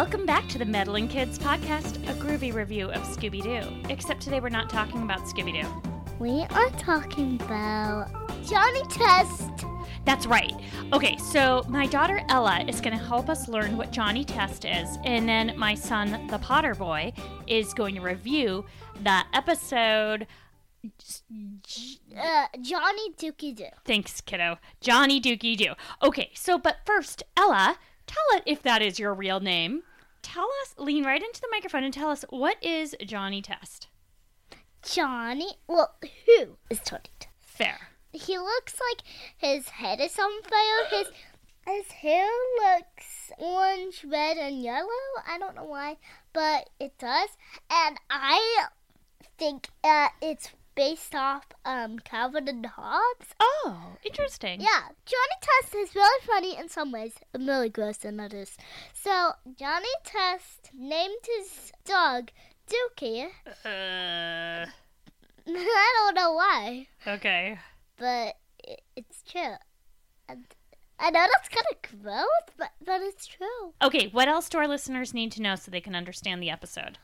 Welcome back to the Meddling Kids podcast, a groovy review of Scooby Doo. Except today we're not talking about Scooby Doo. We are talking about Johnny Test. That's right. Okay, so my daughter Ella is going to help us learn what Johnny Test is, and then my son, the Potter Boy, is going to review the episode. Uh, Johnny Dookie Doo. Thanks, kiddo. Johnny Dookie Doo. Okay, so but first, Ella, tell it if that is your real name. Tell us, lean right into the microphone and tell us what is Johnny Test. Johnny. Well, who is Johnny Test? Fair. He looks like his head is on fire. His his hair looks orange, red, and yellow. I don't know why, but it does. And I think uh, it's based off um, Calvin and Hobbes. Oh, interesting. Yeah, Johnny Test is really funny in some ways, and really gross in others. So Johnny Test named his dog Dookie. Uh, I don't know why, okay. but it, it's true. And I know that's kind of gross, but but it's true. Okay, what else do our listeners need to know so they can understand the episode?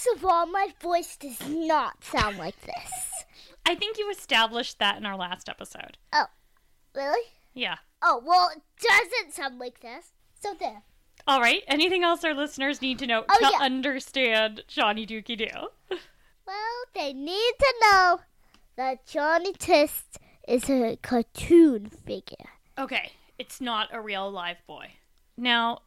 First of all, my voice does not sound like this. I think you established that in our last episode. Oh, really? Yeah. Oh well, it doesn't sound like this. So there. All right. Anything else our listeners need to know Oh, to yeah. understand Johnny Dookie Doo? Well, they need to know that Johnny Test is a cartoon figure. Okay, it's not a real live boy. Now,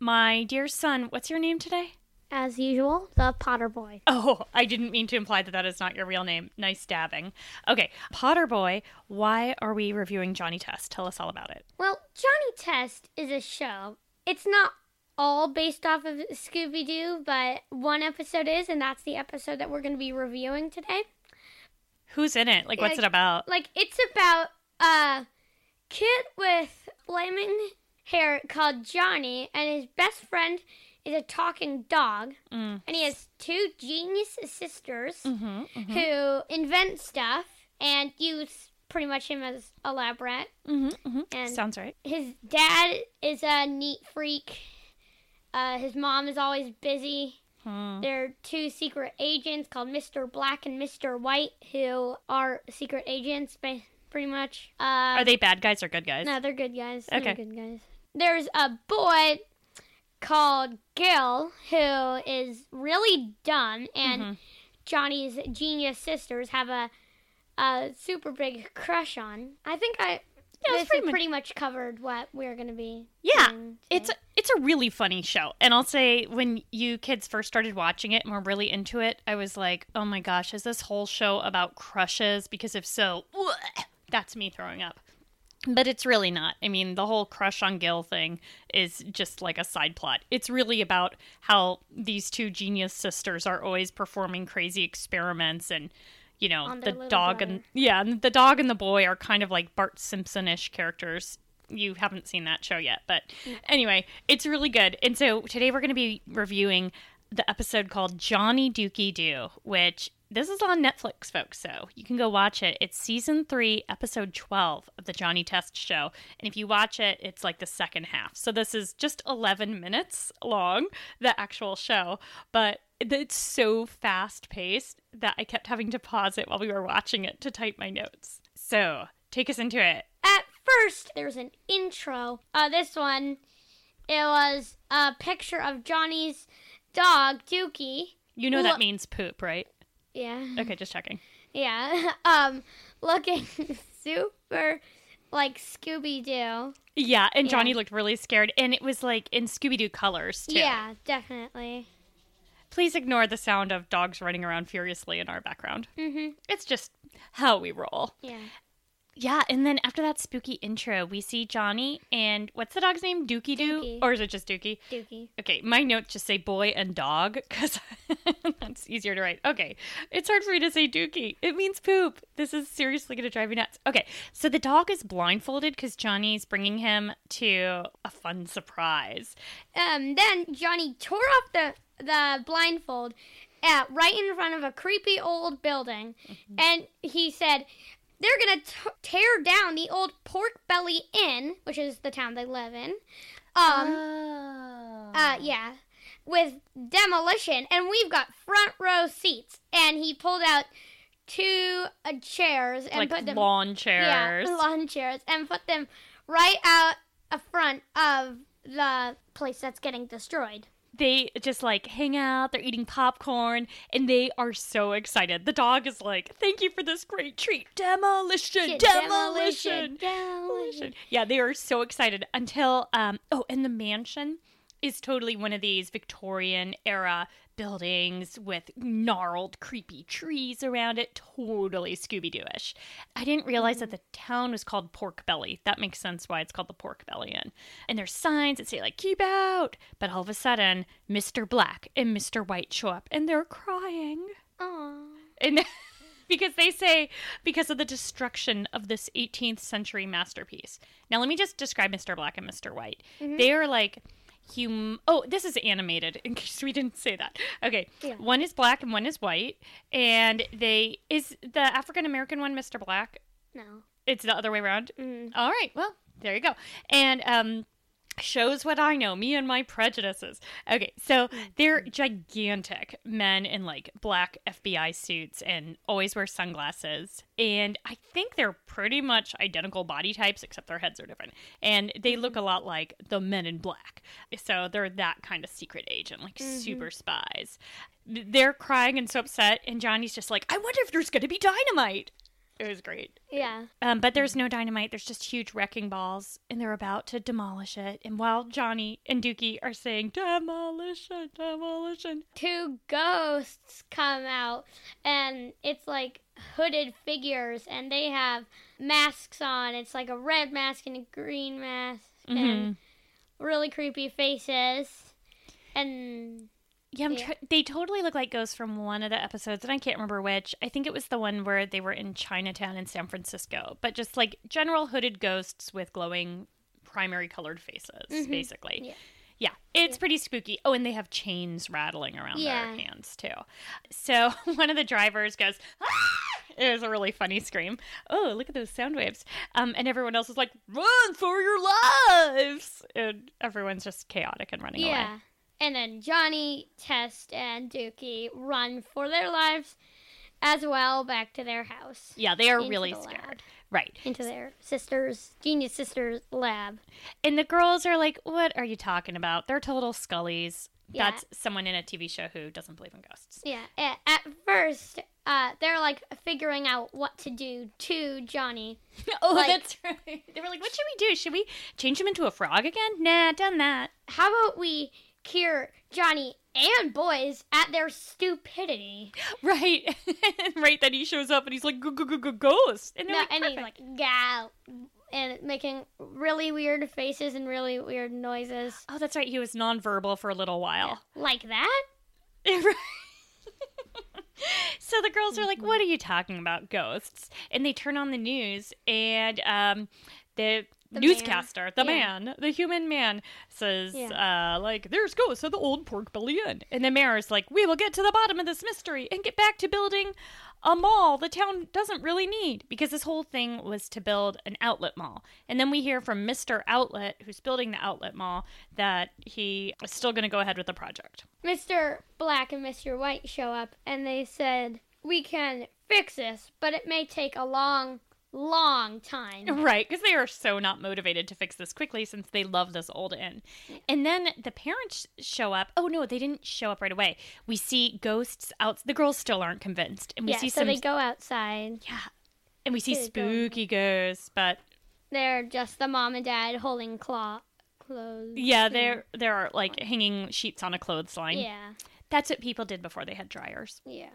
my dear son, what's your name today? As usual, the Potter Boy. Oh, I didn't mean to imply that that is not your real name. Nice dabbing. Okay, Potter Boy, why are we reviewing Johnny Test? Tell us all about it. Well, Johnny Test is a show. It's not all based off of Scooby Doo, but one episode is, and that's the episode that we're going to be reviewing today. Who's in it? Like, what's Like- it about? Like, it's about a kid with flaming hair called Johnny, and his best friend is a talking dog, Mm. and he has two genius sisters Mm-hmm. who invent stuff and use pretty much him as a lab rat. Mm-hmm. mm-hmm. And Sounds right. his dad is a neat freak. Uh, his mom is always busy. Hmm. There are two secret agents called Mr. Black and Mr. White who are secret agents, pretty much. Uh, Are they bad guys or good guys? No, they're good guys. Okay. They're good guys. There's a boy called Gil who is really dumb, and Mhm. Johnny's genius sisters have a, a super big crush on. I think I. Yeah, this pretty much- pretty much covered what we're going to be. Yeah, It's a, it's a really funny show. And I'll say when you kids first started watching it and were really into it, I was like, "Oh my gosh, is this whole show about crushes?" Because if so, that's me throwing up. But it's really not. I mean, the whole crush on Gil thing is just like a side plot. It's really about how these two genius sisters are always performing crazy experiments and you know, the dog and yeah, and the dog and the boy are kind of like Bart Simpson-ish characters. You haven't seen that show yet, but anyway, it's really good. And so today we're going to be reviewing the episode called Johnny Dookie Doo, which this is on Netflix, folks. So you can go watch it. It's season three, episode 12 of the Johnny Test show. And if you watch it, it's like the second half. So this is just 11 minutes long, the actual show. But it's so fast paced that I kept having to pause it while we were watching it to type my notes. So take us into it. At first, there's an intro. Uh, this one, it was a picture of Johnny's dog, Dookie. You know that means poop, right? Yeah. Okay, just checking. Yeah. Um, looking super like Scooby Doo. Yeah, and Yeah. Johnny looked really scared, and it was like in Scooby Doo colors too. Yeah, definitely. Please ignore the sound of dogs running around furiously in our background. Mhm. It's just how we roll. Yeah. Yeah, and then after that spooky intro, we see Johnny and what's the dog's name? Dookie Doo, or is it just Dookie? Dookie. Okay, my notes just say boy and dog because that's easier to write. Okay, it's hard for me to say dookie. It means poop. This is seriously going to drive me nuts. Okay, so the dog is blindfolded because Johnny's bringing him to a fun surprise. Um, then Johnny tore off the the blindfold at right in front of a creepy old building, and he said. They're gonna t- tear down the old Pork Belly Inn, which is the town they live in. Um, oh. Uh, yeah, with demolition, and we've got front row seats. And he pulled out two uh, chairs and like put them lawn chairs. yeah, lawn chairs, and put them right out a front of the place that's getting destroyed. They just like hang out, they're eating popcorn, and they are so excited. The dog is like, Thank you for this great treat. Demolition, Shit, demolition, demolition. Yeah, they are so excited until um oh, in the mansion is totally one of these Victorian era buildings with gnarled, creepy trees around it. Totally Scooby Dooish. I didn't realize that mm-hmm. the town was called Pork Belly. That makes sense why it's called the Pork Belly Inn. And there's signs that say like "Keep out," but all of a sudden, Mr. Black and Mr. White show up, and they're crying. Aw. And because they say because of the destruction of this 18th century masterpiece. Now let me just describe Mr. Black and Mr. White. Mm-hmm. They are like hum Oh, this is animated in case we didn't say that. Okay. Yeah. One is black and one is white and they is the African American one Mr. Black? No. It's the other way around. Mm. All right. Well, there you go. And um shows what I know, me and my prejudices. Okay, so mm-hmm. they're gigantic men in like black FBI suits and always wear sunglasses. And I think they're pretty much identical body types except their heads are different. And they look mm-hmm. a lot like the men in black. So they're that kind of secret agent, like mm-hmm. super spies. They're crying and so upset and Johnny's just like, "I wonder if there's going to be dynamite." It was great. Yeah. Um, but there's no dynamite. There's just huge wrecking balls, and they're about to demolish it. And while Johnny and Dookie are saying demolition, demolition, Two ghosts come out, and it's like hooded figures, and they have masks on. It's like a red mask and a green mask, and really creepy faces. And yeah, I'm Yeah. tr- they totally look like ghosts from one of the episodes, and I can't remember which. I think it was the one where they were in Chinatown in San Francisco, but just like general hooded ghosts with glowing primary colored faces, basically. Yeah. Yeah, it's pretty spooky. Oh, and they have chains rattling around Yeah. their hands too. So one of the drivers goes, ah! It was a really funny scream. Oh, look at those sound waves. Um, and everyone else is like, run for your lives. And everyone's just chaotic and running away. And then Johnny, Test, and Dookie run for their lives as well back to their house. Yeah, they are really the scared. lab. Right. Into their sister's, genius sister's lab. And the girls are like, what are you talking about? They're total scullies. Yeah. That's someone in a TV show who doesn't believe in ghosts. Yeah. a- At first, uh, they're like figuring out what to do to Johnny. oh, Like- that's right. They were like, what should we do? Should we change him into a frog again? Nah, done that. How about we cure Johnny and boys at their stupidity? Right. right. Then he shows up and he's like, "Go, go, go, go, ghost. And, No, like, and he's like, "Gal," and making really weird faces and really weird noises. oh, that's right. He was nonverbal for a little while. Like that? Right. so the girls are like, "What are you talking about, ghosts?" And they turn on the news, and um, the, The newscaster, the Yeah. man, the human man, says, Yeah. uh, "Like, there's ghosts of the old Pork Belly Inn." And the mayor is like, "We will get to the bottom of this mystery and get back to building." A mall the town doesn't really need because this whole thing was to build an outlet mall. And then we hear from Mr. Outlet, who's building the outlet mall, that he is still going to go ahead with the project. Mr. Black and Mr. White show up and they said, We can fix this, but it may take a long, long time. Right, because they are so not motivated to fix this quickly since they love this old inn. And then the parents show up. Oh no, they didn't show up right away. We see ghosts out. The girls still aren't convinced, and we yeah, see so some. they go outside. yeah, and we see They go. spooky ghosts, but They're just the mom and dad holding claw clothes. yeah, they're they're like hanging sheets on a clothesline. Yeah, That's what people did before they had dryers. yeah.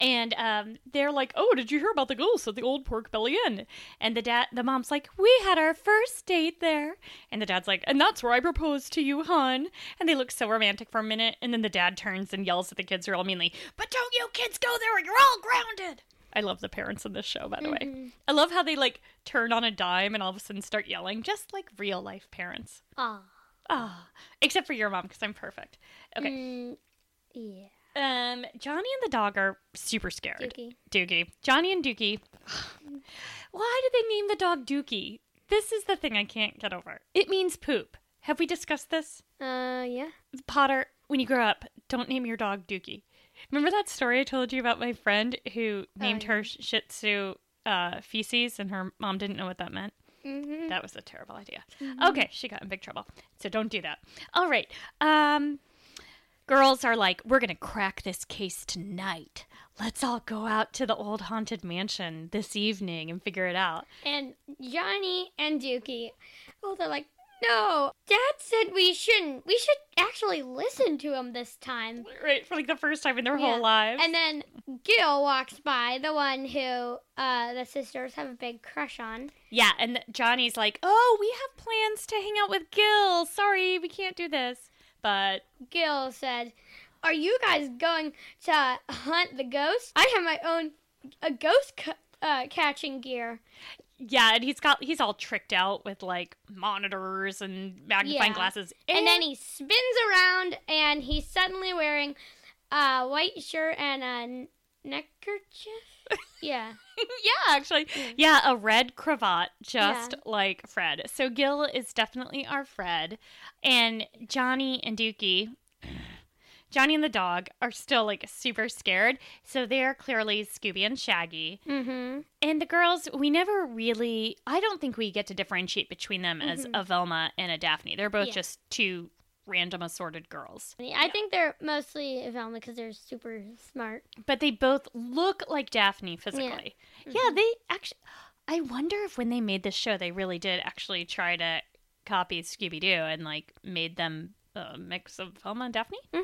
And um, they're like, "Oh, did you hear about the ghosts at the old Pork Belly Inn?" And the dad, the mom's like, "We had our first date there." And the dad's like, "And that's where I proposed to you, hon." And they look so romantic for a minute, and then the dad turns and yells at the kids real meanly, "But don't you kids go there, or you're all grounded." I love the parents in this show, by the way. I love how they like turn on a dime and all of a sudden start yelling, just like real life parents. Ah. Ah, except for your mom, because I'm perfect. Okay. Mm, yeah. Um, Johnny and the dog are super scared. Dookie. Dookie. Johnny and Dookie. Why did they name the dog Dookie? This is the thing I can't get over. It means poop. Have we discussed this? Uh, yeah. Potter, when you grow up, don't name your dog Dookie. Remember that story I told you about my friend who named yeah. her Shih Tzu uh, feces and her mom didn't know what that meant? Mm-hmm. That was a terrible idea. Okay, she got in big trouble. So don't do that. All right. Um girls are like, we're going to crack this case tonight. Let's all go out to the old haunted mansion this evening and figure it out. And Johnny and Dookie, oh, they're like, no, Dad said we shouldn't. We should actually listen to him this time. Right, for like the first time in their Yeah. whole lives. And then Gil walks by, the one who uh, the sisters have a big crush on. yeah, and Johnny's like, "Oh, we have plans to hang out with Gil. Sorry, we can't do this." But Gil said, "Are you guys going to hunt the ghost? I have my own a ghost ca- uh, catching gear." yeah, and he's got he's all tricked out with like monitors and magnifying Yeah. glasses. And then he spins around, and he's suddenly wearing a white shirt and a neckerchief. Yeah. yeah, actually. Yeah, a red cravat, just Yeah. like Fred. So Gil is definitely our Fred. And Johnny and Dookie, Johnny and the dog, are still like super scared. So they're clearly Scooby and Shaggy. Mm-hmm. And the girls, we never really, I don't think we get to differentiate between them as a Velma and a Daphne. They're both Yeah. just two random assorted girls. I think they're mostly Velma because they're super smart. But they both look like Daphne physically. Yeah, mm-hmm. they actually. I wonder if when they made this show, they really did actually try to copy Scooby Doo and like made them a mix of Velma and Daphne. Hmm.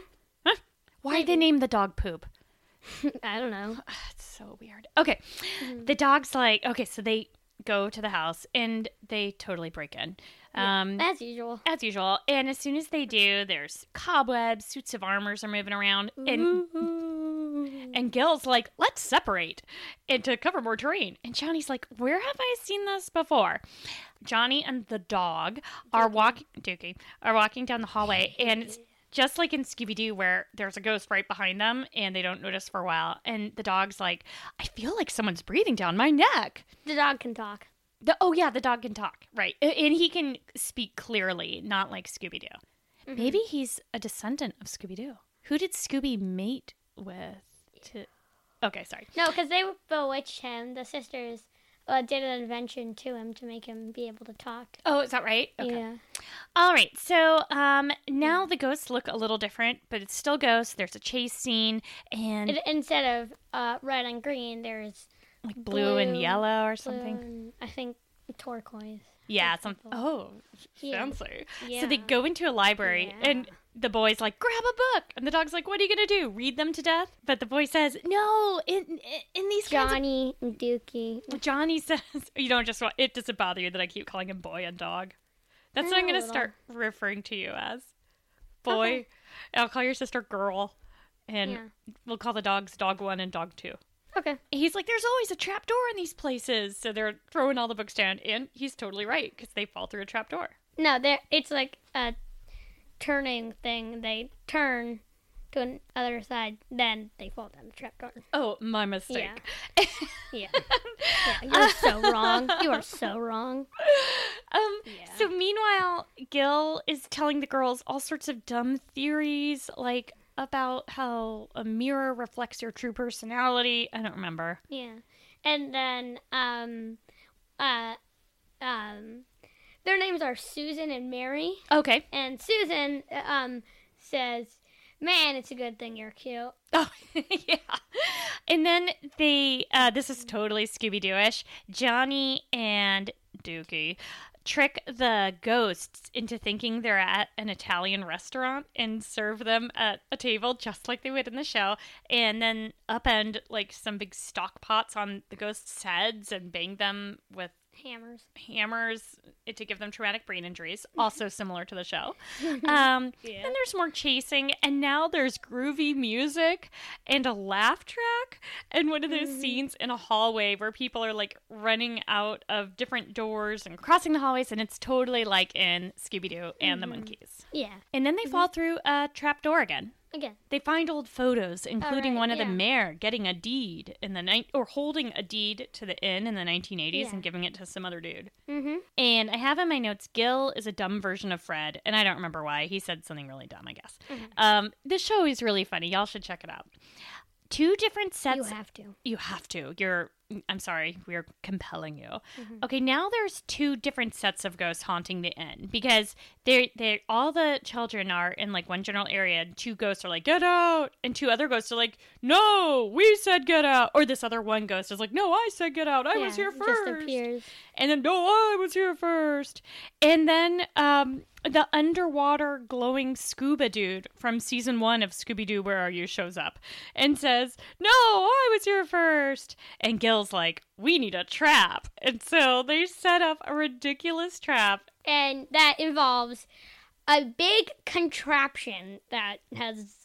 Huh? Why did they name the dog Poop? I don't know. That's so weird. Okay, mm-hmm. the dog's like okay, so they go to the house and they totally break in. Um, As usual. as usual. And as soon as they do, there's cobwebs, suits of armors are moving around, and and Gil's like, "Let's separate," and to cover more terrain. And Johnny's like, "Where have I seen this before?" Johnny and the dog are walking. Dookie are walking down the hallway, and it's just like in Scooby Doo, where there's a ghost right behind them, and they don't notice for a while. And the dog's like, "I feel like someone's breathing down my neck." The dog can talk. The, oh yeah, the dog can talk, right? And he can speak clearly, not like Scooby Doo. Maybe he's a descendant of Scooby Doo. Who did Scooby mate with? To... Okay, sorry. No, because they bewitched him. The sisters uh, did an invention to him to make him be able to talk. Oh, is that right? Okay. Yeah. All right. So um, now the ghosts look a little different, but it's still ghosts. There's a chase scene and It, instead of uh, red and green, there's like blue, and yellow or something. I think turquoise. Yeah, some. Oh, Yeah. fancy. Yeah. So they go into a library and the boy's like, grab a book. And the dog's like, what are you going to do? Read them to death? But the boy says, no, in, in these kinds Johnny and Dookie. Johnny says, you don't just want, it doesn't bother you that I keep calling him boy and dog. That's what I'm going to little. start referring to you as. Boy. Okay. I'll call your sister girl. And Yeah. we'll call the dogs dog one and dog two. Okay. He's like, there's always a trap door in these places. So they're throwing all the books down. And he's totally right because they fall through a trap door. No, there. It's like a turning thing. They turn to another side, then they fall down the trap door. Oh, my mistake. Yeah. Yeah. yeah. You're so wrong. You are so wrong. Um, Yeah. So meanwhile, Gil is telling the girls all sorts of dumb theories, like about how a mirror reflects your true personality. I don't remember. Yeah. And then um uh um their names are Susan and Mary. Okay. And Susan um says, "Man, it's a good thing you're cute." Oh, yeah. And then they, uh, this is totally Scooby Doo-ish. Johnny and Dookie trick the ghosts into thinking they're at an Italian restaurant and serve them at a table just like they would in the show, and then upend like some big stock pots on the ghosts' heads and bang them with Hammers. hammers to give them traumatic brain injuries, also similar to the show. Um, Yeah. Then there's more chasing, and now there's groovy music and a laugh track, and one of those mm-hmm. scenes in a hallway where people are like running out of different doors and crossing the hallways, and it's totally like in Scooby Doo and the mm-hmm. Monkeys. Yeah. And then they mm-hmm. fall through a trap door again. Again. They find old photos, including right, one of yeah. the mayor getting a deed in the night or holding a deed to the inn in the 1980s Yeah. and giving it to some other dude. Mm-hmm. And I have in my notes, Gil is a dumb version of Fred, and I don't remember why. He said something really dumb, I guess. Mm-hmm. Um, this show is really funny. Y'all should check it out. Two different sets. You have to. You have to. You're. I'm sorry. We're compelling you. Mm-hmm. Okay. Now there's two different sets of ghosts haunting the inn because they they all the children are in like one general area. And two ghosts are like get out, and two other ghosts are like no, we said get out. Or this other one ghost is like no, I said get out. I was here first. Just appears. And then no, I was here first. And then um the underwater glowing scuba dude from season one of Scooby Doo Where Are You shows up and says, No, I was here first. And Gil's like, We need a trap. And so they set up a ridiculous trap. and that involves a big contraption that has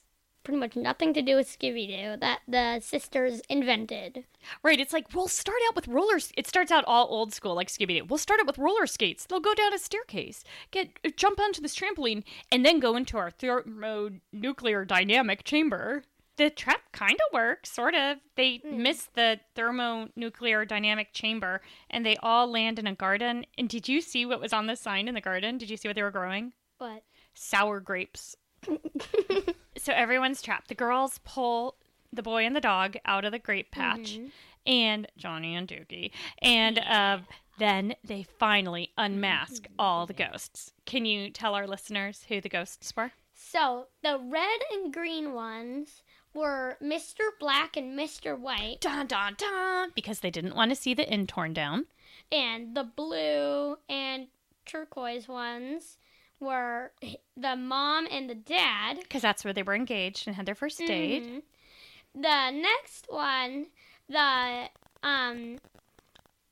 pretty much nothing to do with Scooby Doo that the sisters invented. Right, it's like we'll start out with rollers. It starts out all old school, like Scooby Doo. We'll start out with roller skates. They'll go down a staircase, get uh, jump onto this trampoline, and then go into our thermonuclear dynamic chamber. The trap kind of works, sort of. They hmm. miss the thermonuclear dynamic chamber, and they all land in a garden. And did you see what was on the sign in the garden? Did you see what they were growing? What? sour grapes. so everyone's trapped. The girls pull the boy and the dog out of the grape patch, and Johnny and Dookie, and uh, then they finally unmask all the ghosts. Can you tell our listeners who the ghosts were? so the red and green ones were Mr. Black and Mr. White, Dun dun dun! Because they didn't want to see the inn torn down. and the blue and turquoise ones were the mom and the dad. Because that's where they were engaged and had their first date. Mhm. The next one, the um,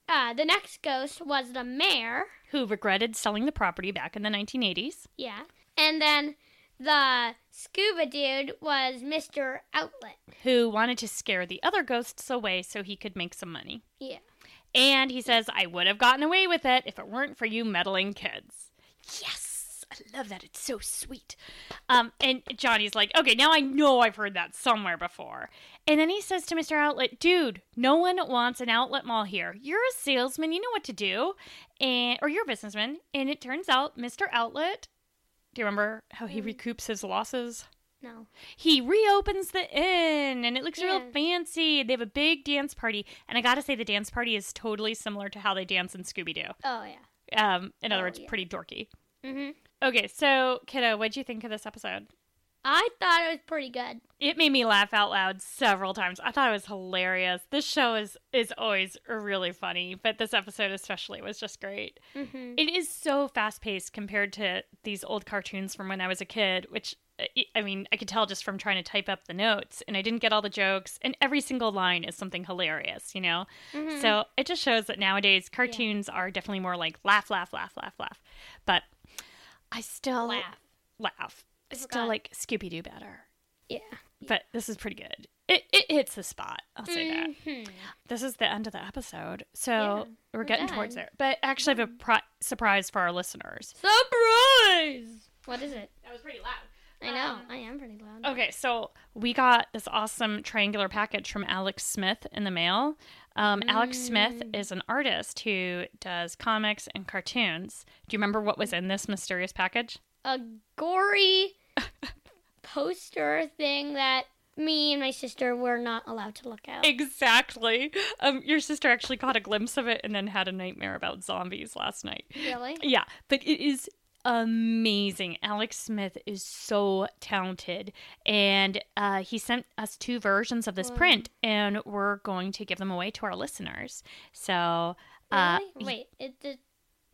uh, the next ghost was the mayor. Who regretted selling the property back in the 1980s. Yeah, and then the scuba dude was Mister Outlet. Who wanted to scare the other ghosts away so he could make some money. Yeah, And he says, I would have gotten away with it if it weren't for you meddling kids. Yes! I love that. It's so sweet. Um, and Johnny's like, okay, now I know I've heard that somewhere before. And then he says to Mr. Outlet, dude, no one wants an outlet mall here. You're a salesman, you know what to do. And or you're a businessman. And it turns out Mr. Outlet, do you remember how he recoups his losses? no, he reopens the inn and it looks real fancy. They have a big dance party, and I gotta say, the dance party is totally similar to how they dance in Scooby Doo. oh yeah. Um, in other Oh, words, yeah. pretty dorky. hmm Okay, so kiddo, what'd you think of this episode? I thought it was pretty good. It made me laugh out loud several times. I thought it was hilarious. This show is is always really funny, but this episode especially was just great. hmm It is so fast paced compared to these old cartoons from when I was a kid, which I mean, I could tell just from trying to type up the notes, and I didn't get all the jokes, and every single line is something hilarious, you know? Mm-hmm. So it just shows that nowadays cartoons are definitely more like laugh, laugh, laugh, laugh, laugh. But I still Laugh. laugh. I I still forgot. like Scooby Doo better. Yeah. But this is pretty good. It, it hits the spot. I'll say that. Mhm. This is the end of the episode. So Yeah, we're, we're getting towards there. But actually, I have a pri- surprise for our listeners. Surprise! What is it? That was pretty loud. I know. Um, I am pretty loud. Okay, so we got this awesome triangular package from Alex Smith in the mail. Um, Alex Smith is an artist who does comics and cartoons. Do you remember what was in this mysterious package? A gory poster thing that me and my sister were not allowed to look at. Exactly. Um, your sister actually caught a glimpse of it and then had a nightmare about zombies last night. Really? Yeah, but it is amazing. Alex Smith is so talented, and uh, he sent us two versions of this print, and we're going to give them away to our listeners. So, uh, Really? Wait, it did,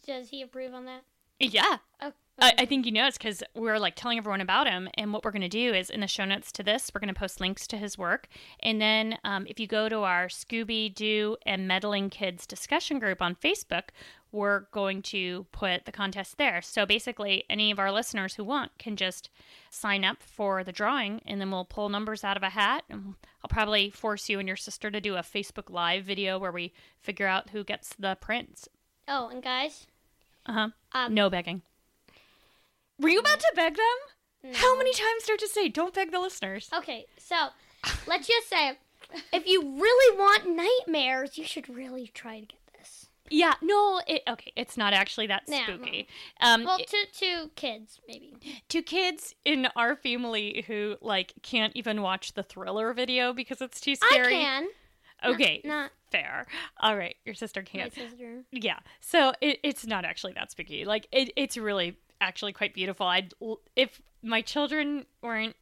does he approve on that? yeah, Oh, I, I think you know it's because we're like telling everyone about him. And what we're going to do is in the show notes to this, we're going to post links to his work. And then um, if you go to our Scooby Doo and Meddling Kids discussion group on Facebook, we're going to put the contest there. So basically, any of our listeners who want can just sign up for the drawing, and then we'll pull numbers out of a hat. And I'll probably force you and your sister to do a Facebook Live video where we figure out who gets the prints. oh, and guys, Uh huh. um, No begging. Were you about to beg them? How many times do I have to say? Don't beg the listeners. Okay, so let's just say if you really want nightmares, you should really try to get this. Yeah, no, it okay. It's not actually that spooky. Um, Well, to to kids maybe. to kids in our family who like can't even watch the thriller video because it's too scary. I can. Okay, Not fair. All right, your sister can't. My sister. Yeah, so it, it's not actually that spooky. Like it, it's really actually quite beautiful. I'd if my children weren't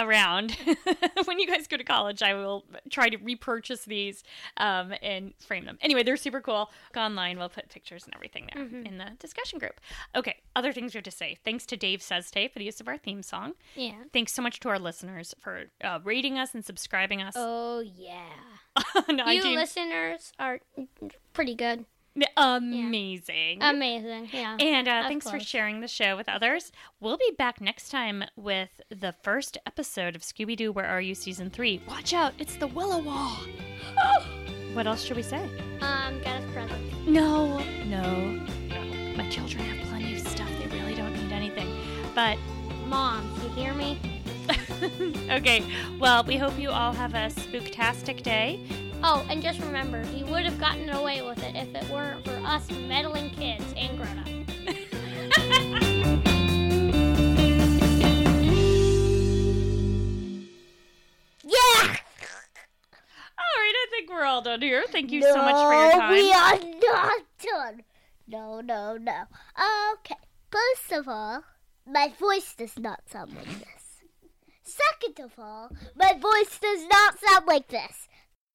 around when you guys go to college, I will try to repurchase these um, and frame them. Anyway, they're super cool. Go online. We'll put pictures and everything there Mhm. in the discussion group. Okay, other things we have to say. Thanks to Dave Says Tay for the use of our theme song. Yeah. Thanks so much to our listeners for uh, rating us and subscribing us Oh yeah. You iTunes. listeners are pretty good. Amazing. Amazing. Yeah. And uh, thanks for sharing the show with others. We'll be back next time with the first episode of Scooby Doo Where Are You Season 3. Watch out, it's the Willawaw. what else should we say? Um, get us presents. No, no, no. My children have plenty of stuff. They really don't need anything. But, Moms, you hear me? okay, well, we hope you all have a spooktastic day. Oh, and just remember, you would have gotten away with it if it weren't for us meddling kids and grown-ups. Yeah. All right, I think we're all done here. Thank you so much for your No, time. We are not done. No, no, no. Okay. First of all, my voice does not sound like this. Second of all, my voice does not sound like this.